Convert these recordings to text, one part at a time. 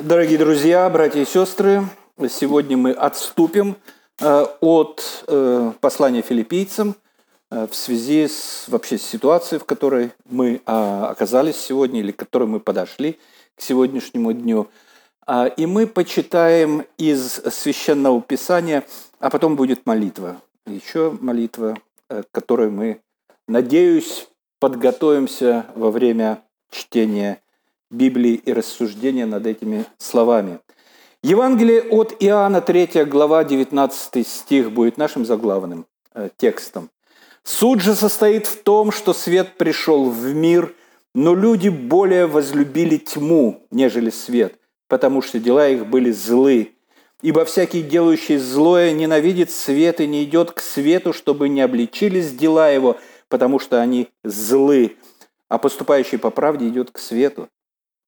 дорогие друзья, братья и сестры. Сегодня мы отступим э, от э, послания филиппийцам э, в связи с вообще с ситуацией, в которой мы а, оказались сегодня или к которой мы подошли к сегодняшнему дню. А, и мы почитаем из священного писания, а потом будет молитва. Еще молитва, к которой мы, надеюсь, подготовимся во время чтения Библии и рассуждения над этими словами. Евангелие от Иоанна, 3 глава, 19 стих будет нашим заглавным э, текстом. «Суд же состоит в том, что свет пришел в мир, но люди более возлюбили тьму, нежели свет, потому что дела их были злы. Ибо всякий, делающий злое, ненавидит свет и не идет к свету, чтобы не обличились дела его, потому что они злы. А поступающий по правде идет к свету,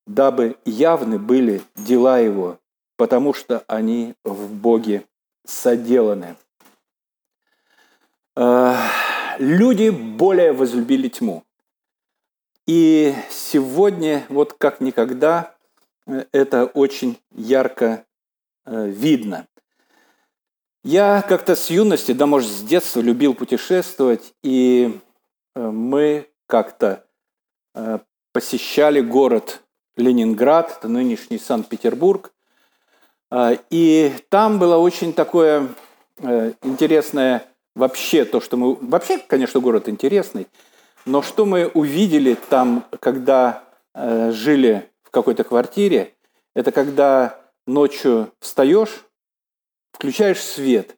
дабы явны были дела его, потому что они в Боге соделаны. Э, люди более возлюбили тьму. И сегодня, вот как никогда, э, это очень ярко э, видно. Я как-то с юности, да, может, с детства любил путешествовать, и мы как-то посещали город Ленинград, это нынешний Санкт-Петербург. А, и там было очень такое э, интересное вообще то, что мы... Вообще, конечно, город интересный, но что мы увидели там, когда э, жили в какой-то квартире, это когда ночью встаешь, включаешь свет,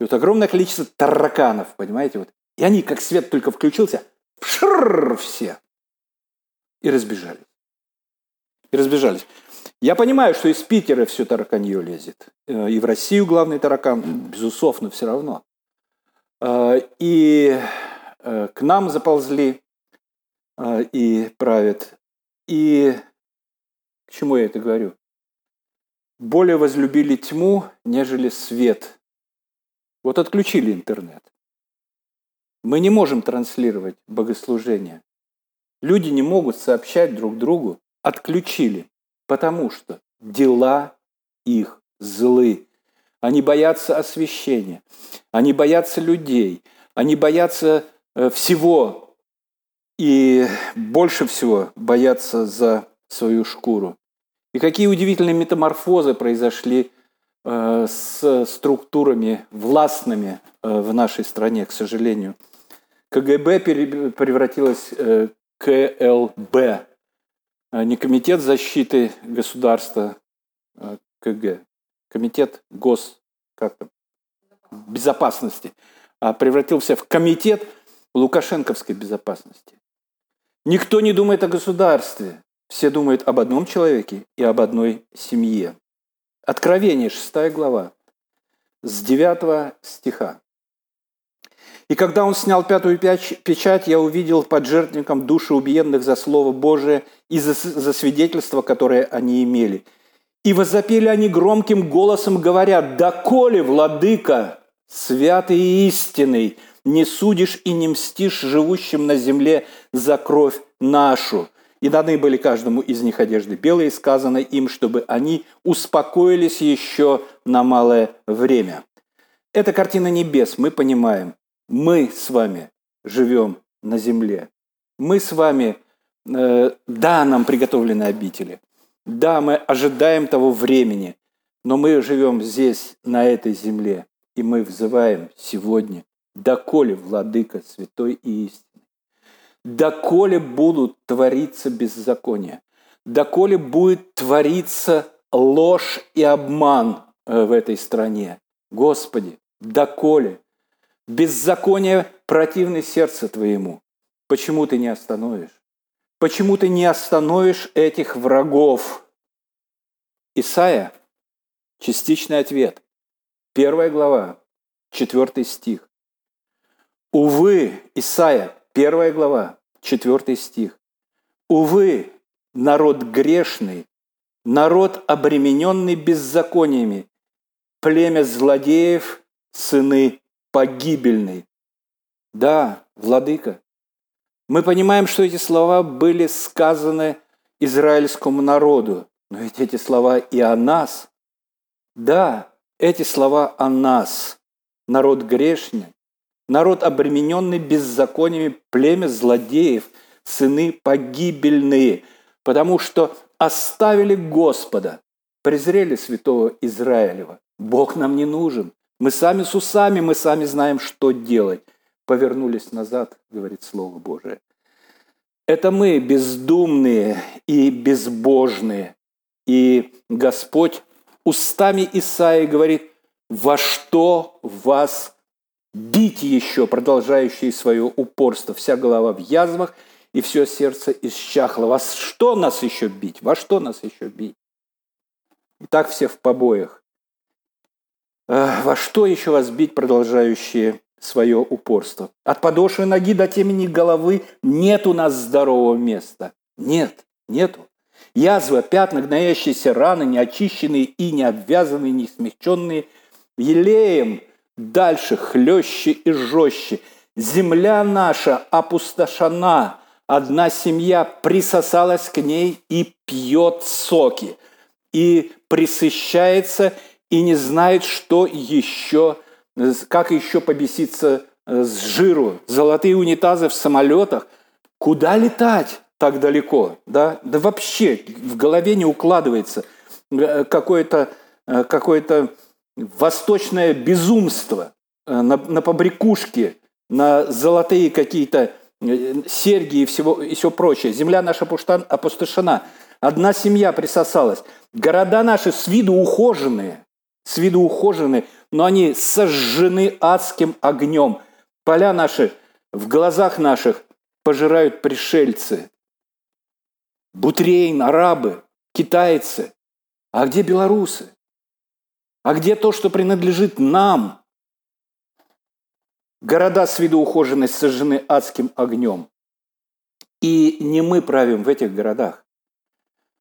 и вот огромное количество тараканов, понимаете, вот. И они, как свет только включился, все, и разбежались и разбежались. Я понимаю, что из Питера все тараканье лезет. Э, и в Россию главный таракан, безусловно, все равно. Э, и э, к нам заползли и правят. И к чему я это говорю? Более возлюбили тьму, нежели свет. Вот отключили интернет. Мы не можем транслировать богослужение. Люди не могут сообщать друг другу отключили, потому что дела их злы. Они боятся освящения, они боятся людей, они боятся э, всего и больше всего боятся за свою шкуру. И какие удивительные метаморфозы произошли э, с структурами властными э, в нашей стране, к сожалению. КГБ превратилось в КЛБ, не комитет защиты государства а КГ, комитет гос, как там, безопасности, а превратился в комитет лукашенковской безопасности. Никто не думает о государстве, все думают об одном человеке и об одной семье. Откровение, 6 глава, с 9 стиха. И когда он снял пятую печать, я увидел под жертвенником души убиенных за Слово Божие и за, за свидетельство, которое они имели. И возопили они громким голосом, говоря, «Доколе, владыка, святый и истинный, не судишь и не мстишь живущим на земле за кровь нашу». И даны были каждому из них одежды белые, сказано им, чтобы они успокоились еще на малое время. Это картина небес, мы понимаем мы с вами живем на земле. Мы с вами, э, да, нам приготовлены обители, да, мы ожидаем того времени, но мы живем здесь, на этой земле, и мы взываем сегодня, доколе, Владыка, Святой и истинный, доколе будут твориться беззакония, доколе будет твориться ложь и обман э, в этой стране. Господи, доколе? Беззаконие противны сердце твоему. Почему ты не остановишь? Почему ты не остановишь этих врагов? Исайя, частичный ответ. Первая глава, четвертый стих. Увы, Исайя, первая глава, четвертый стих. Увы, народ грешный, народ, обремененный беззакониями, племя злодеев, сыны погибельный. Да, владыка. Мы понимаем, что эти слова были сказаны израильскому народу, Но ведь эти слова и о нас. Да, эти слова о нас. Народ грешный, народ обремененный беззакониями, племя злодеев, сыны погибельные, потому что оставили Господа, презрели святого Израилева. Бог нам не нужен. Мы сами с усами, мы сами знаем, что делать. Повернулись назад, говорит Слово Божие. Это мы бездумные и безбожные. И Господь устами Исаии говорит, во что вас бить еще, продолжающие свое упорство, вся голова в язвах и все сердце исчахло. Во что нас еще бить? Во что нас еще бить? И так все в побоях. Во что еще вас бить, продолжающие свое упорство? От подошвы ноги до темени головы нет у нас здорового места. Нет, нету. Язва, пятна, гноящиеся раны, неочищенные и не обвязанные, не смягченные, елеем дальше хлеще и жестче. Земля наша опустошена, одна семья присосалась к ней и пьет соки, и присыщается, и не знает, что еще, как еще побеситься э, с жиру. Золотые унитазы в самолетах. Куда летать так далеко? Да, да вообще в голове не укладывается э, какое-то э, какое восточное безумство на, на побрякушке, на золотые какие-то серьги и, всего, и все прочее. Земля наша опустошена. Одна семья присосалась. Города наши с виду ухоженные, с виду ухожены, но они сожжены адским огнем. Поля наши в глазах наших пожирают пришельцы. Бутрейн, арабы, китайцы. А где белорусы? А где то, что принадлежит нам? Города с виду ухожены, сожжены адским огнем. И не мы правим в этих городах.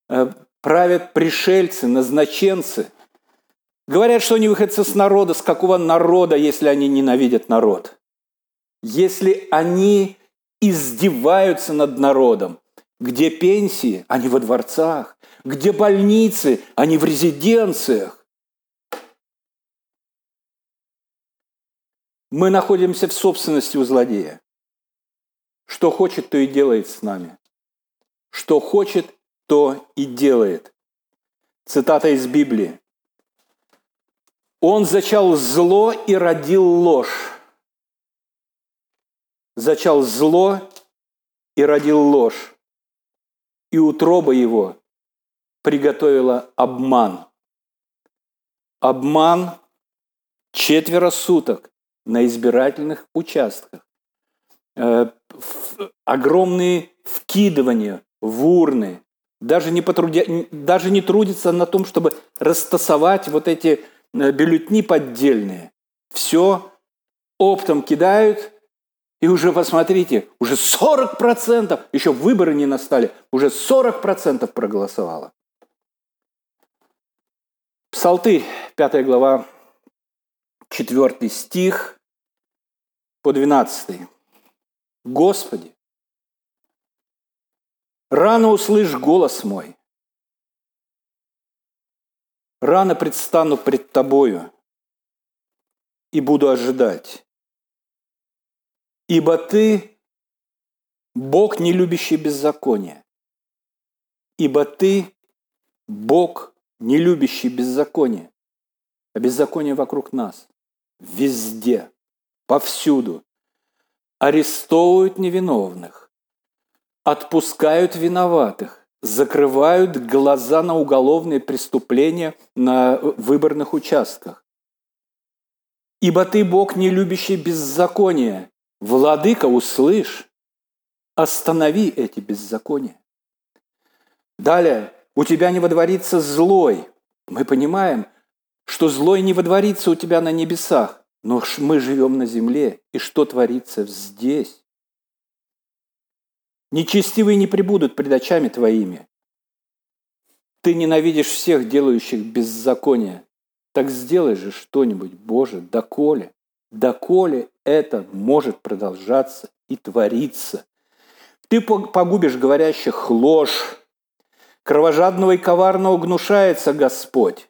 Э, правят пришельцы, назначенцы – Говорят, что они выходцы с народа. С какого народа, если они ненавидят народ? Если они издеваются над народом, где пенсии, они во дворцах, где больницы, они в резиденциях. Мы находимся в собственности у злодея. Что хочет, то и делает с нами. Что хочет, то и делает. Цитата из Библии. Он зачал зло и родил ложь. Зачал зло и родил ложь. И утроба его приготовила обман. Обман четверо суток на избирательных участках. Э, огромные вкидывания в урны. Даже не, потрудя, даже не трудится на том, чтобы растасовать вот эти бюллетни поддельные. Все оптом кидают, и уже посмотрите, уже 40%, еще выборы не настали, уже 40% проголосовало. Псалтырь, 5 глава, 4 стих по 12. Господи, рано услышь голос мой, Рано предстану пред Тобою и буду ожидать. Ибо Ты – Бог, не любящий беззаконие. Ибо Ты – Бог, не любящий беззаконие. А беззаконие вокруг нас, везде, повсюду. Арестовывают невиновных, отпускают виноватых, закрывают глаза на уголовные преступления на выборных участках. Ибо ты, Бог, не любящий беззаконие. Владыка, услышь, останови эти беззакония. Далее, у тебя не водворится злой. Мы понимаем, что злой не водворится у тебя на небесах, но мы живем на земле, и что творится здесь? Нечестивые не прибудут пред очами твоими. Ты ненавидишь всех, делающих беззаконие. Так сделай же что-нибудь, Боже, доколе, доколе это может продолжаться и твориться. Ты погубишь говорящих ложь, Кровожадного и коварного гнушается Господь.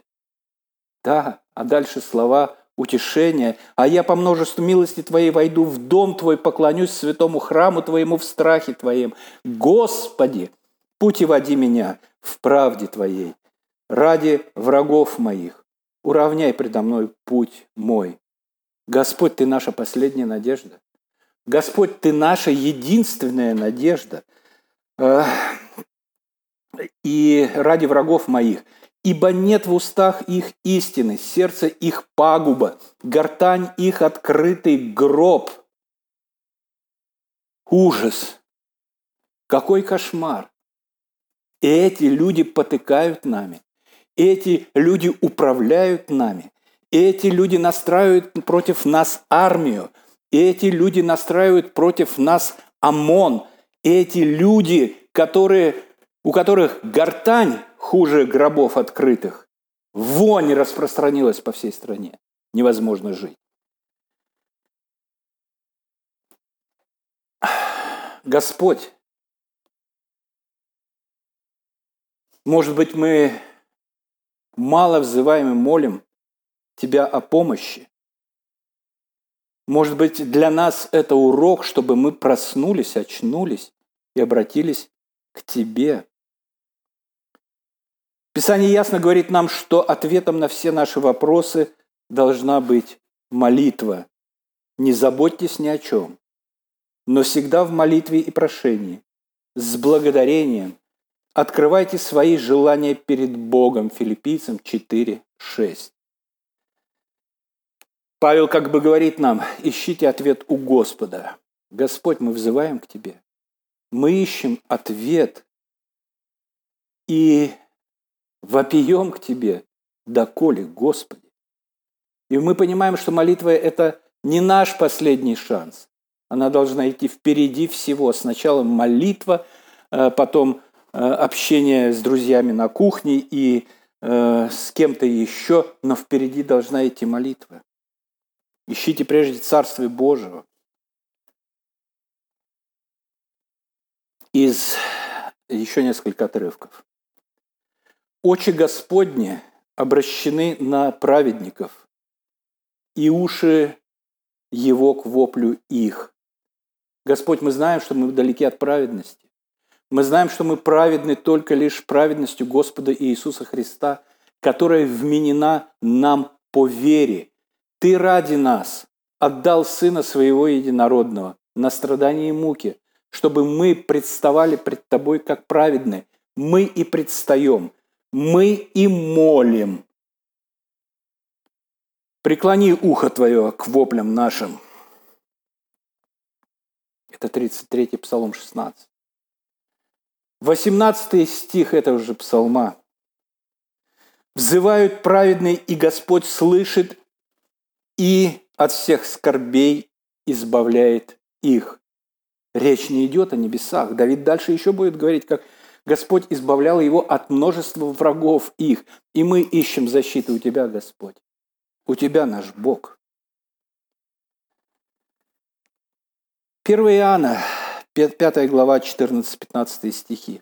Да, а дальше слова утешения. А я по множеству милости Твоей войду в дом Твой, поклонюсь святому храму Твоему в страхе Твоем. Господи, пути води меня в правде Твоей. Ради врагов моих уравняй предо мной путь мой. Господь, Ты наша последняя надежда. Господь, Ты наша единственная надежда. И ради врагов моих – Ибо нет в устах их истины, сердце их пагуба, гортань их открытый гроб. Ужас! Какой кошмар! Эти люди потыкают нами. Эти люди управляют нами. Эти люди настраивают против нас армию. Эти люди настраивают против нас ОМОН. Эти люди, которые, у которых гортань хуже гробов открытых. Вонь распространилась по всей стране. Невозможно жить. Господь, может быть, мы мало взываем и молим Тебя о помощи. Может быть, для нас это урок, чтобы мы проснулись, очнулись и обратились к Тебе. Писание ясно говорит нам, что ответом на все наши вопросы должна быть молитва. Не заботьтесь ни о чем, но всегда в молитве и прошении, с благодарением, открывайте свои желания перед Богом. Филиппийцам 4, 6. Павел как бы говорит нам, ищите ответ у Господа. Господь, мы взываем к Тебе. Мы ищем ответ. И вопием к Тебе, доколе, Господи. И мы понимаем, что молитва – это не наш последний шанс. Она должна идти впереди всего. Сначала молитва, э, потом э, общение с друзьями на кухне и э, с кем-то еще, но впереди должна идти молитва. Ищите прежде Царствие Божьего. Из еще несколько отрывков. Очи Господни обращены на праведников, и уши Его к воплю их. Господь, мы знаем, что мы далеки от праведности. Мы знаем, что мы праведны только лишь праведностью Господа Иисуса Христа, которая вменена нам по вере. Ты ради нас отдал Сына Своего Единородного на страдания и муки, чтобы мы представали пред Тобой как праведны. Мы и предстаем – мы и молим. Преклони ухо твое к воплям нашим. Это 33-й Псалом 16. 18 стих этого же псалма. «Взывают праведные, и Господь слышит, и от всех скорбей избавляет их». Речь не идет о небесах. Давид дальше еще будет говорить, как Господь избавлял его от множества врагов их. И мы ищем защиты у Тебя, Господь. У Тебя наш Бог. 1 Иоанна, 5 глава, 14-15 стихи.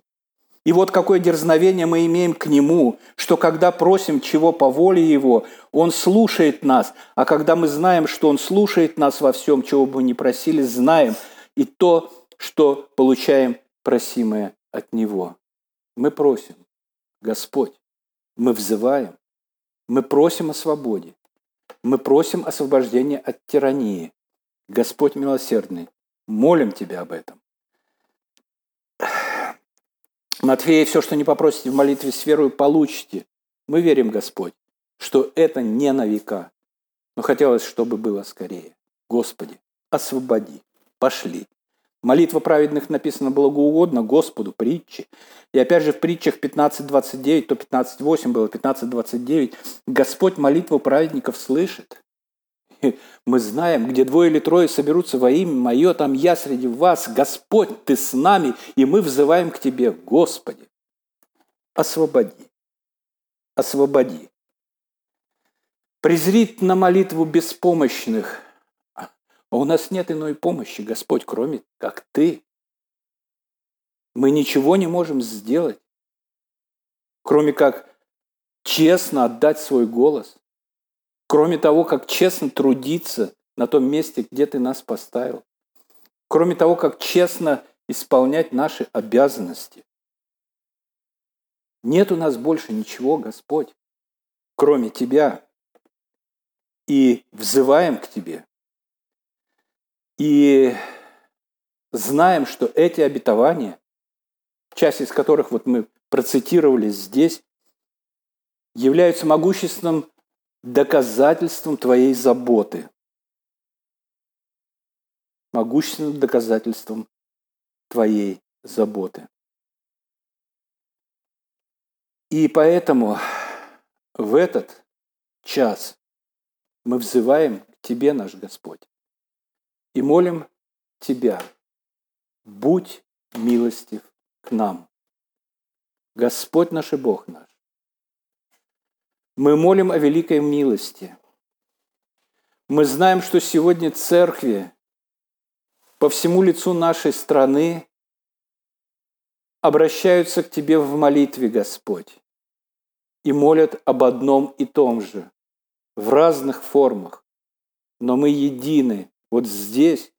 И вот какое дерзновение мы имеем к Нему, что когда просим чего по воле Его, Он слушает нас, а когда мы знаем, что Он слушает нас во всем, чего бы мы ни просили, знаем и то, что получаем просимое от Него. Мы просим, Господь, мы взываем, мы просим о свободе, мы просим освобождения от тирании. Господь милосердный, молим Тебя об этом. Матфея, все, что не попросите в молитве с верой, получите. Мы верим, Господь, что это не на века. Но хотелось, чтобы было скорее. Господи, освободи, пошли. Молитва праведных написана благоугодно Господу, притчи. И опять же в притчах 15.29, то 15.8 было, 15.29, Господь молитву праведников слышит. Мы знаем, где двое или трое соберутся во имя Мое, там я среди вас, Господь, Ты с нами, и мы взываем к Тебе, Господи, освободи, освободи. Презрит на молитву беспомощных – у нас нет иной помощи, Господь, кроме как Ты. Мы ничего не можем сделать. кроме как честно отдать свой голос, кроме того, как честно трудиться на том месте, где Ты нас поставил, кроме того, как честно исполнять наши обязанности. Нет у нас больше ничего, Господь, кроме Тебя. И взываем к Тебе. И знаем, что эти обетования, часть из которых вот мы процитировали здесь, являются могущественным доказательством Твоей заботы. Могущественным доказательством Твоей заботы. И поэтому в этот час мы взываем к Тебе, наш Господь, и молим Тебя, будь милостив к нам. Господь наш и Бог наш, мы молим о великой милости. Мы знаем, что сегодня церкви по всему лицу нашей страны обращаются к Тебе в молитве, Господь, и молят об одном и том же, в разных формах. Но мы едины. Вот здесь,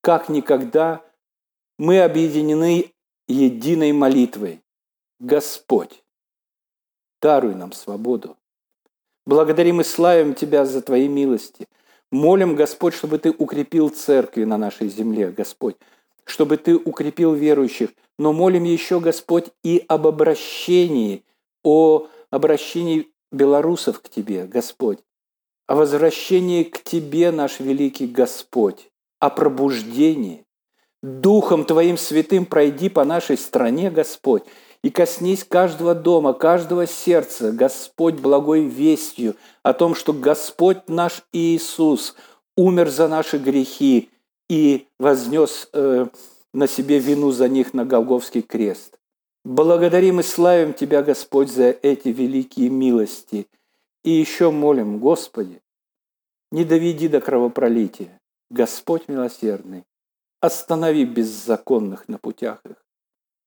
как никогда, мы объединены единой молитвой. Господь, даруй нам свободу. Благодарим и славим Тебя за Твои милости. Молим, Господь, чтобы Ты укрепил церкви на нашей земле, Господь, чтобы Ты укрепил верующих. Но молим еще, Господь, и об обращении, о обращении белорусов к Тебе, Господь, о возвращении к Тебе, наш великий Господь, о пробуждении. Духом Твоим святым пройди по нашей стране, Господь, и коснись каждого дома, каждого сердца, Господь, благой вестью о том, что Господь наш Иисус умер за наши грехи и вознес э, на себе вину за них на Голговский крест. Благодарим и славим Тебя, Господь, за эти великие милости. И еще молим, Господи, не доведи до кровопролития. Господь милосердный, останови беззаконных на путях их.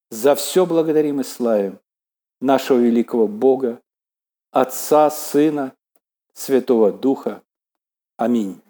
За все благодарим и славим нашего великого Бога, Отца, Сына, Святого Духа. Аминь.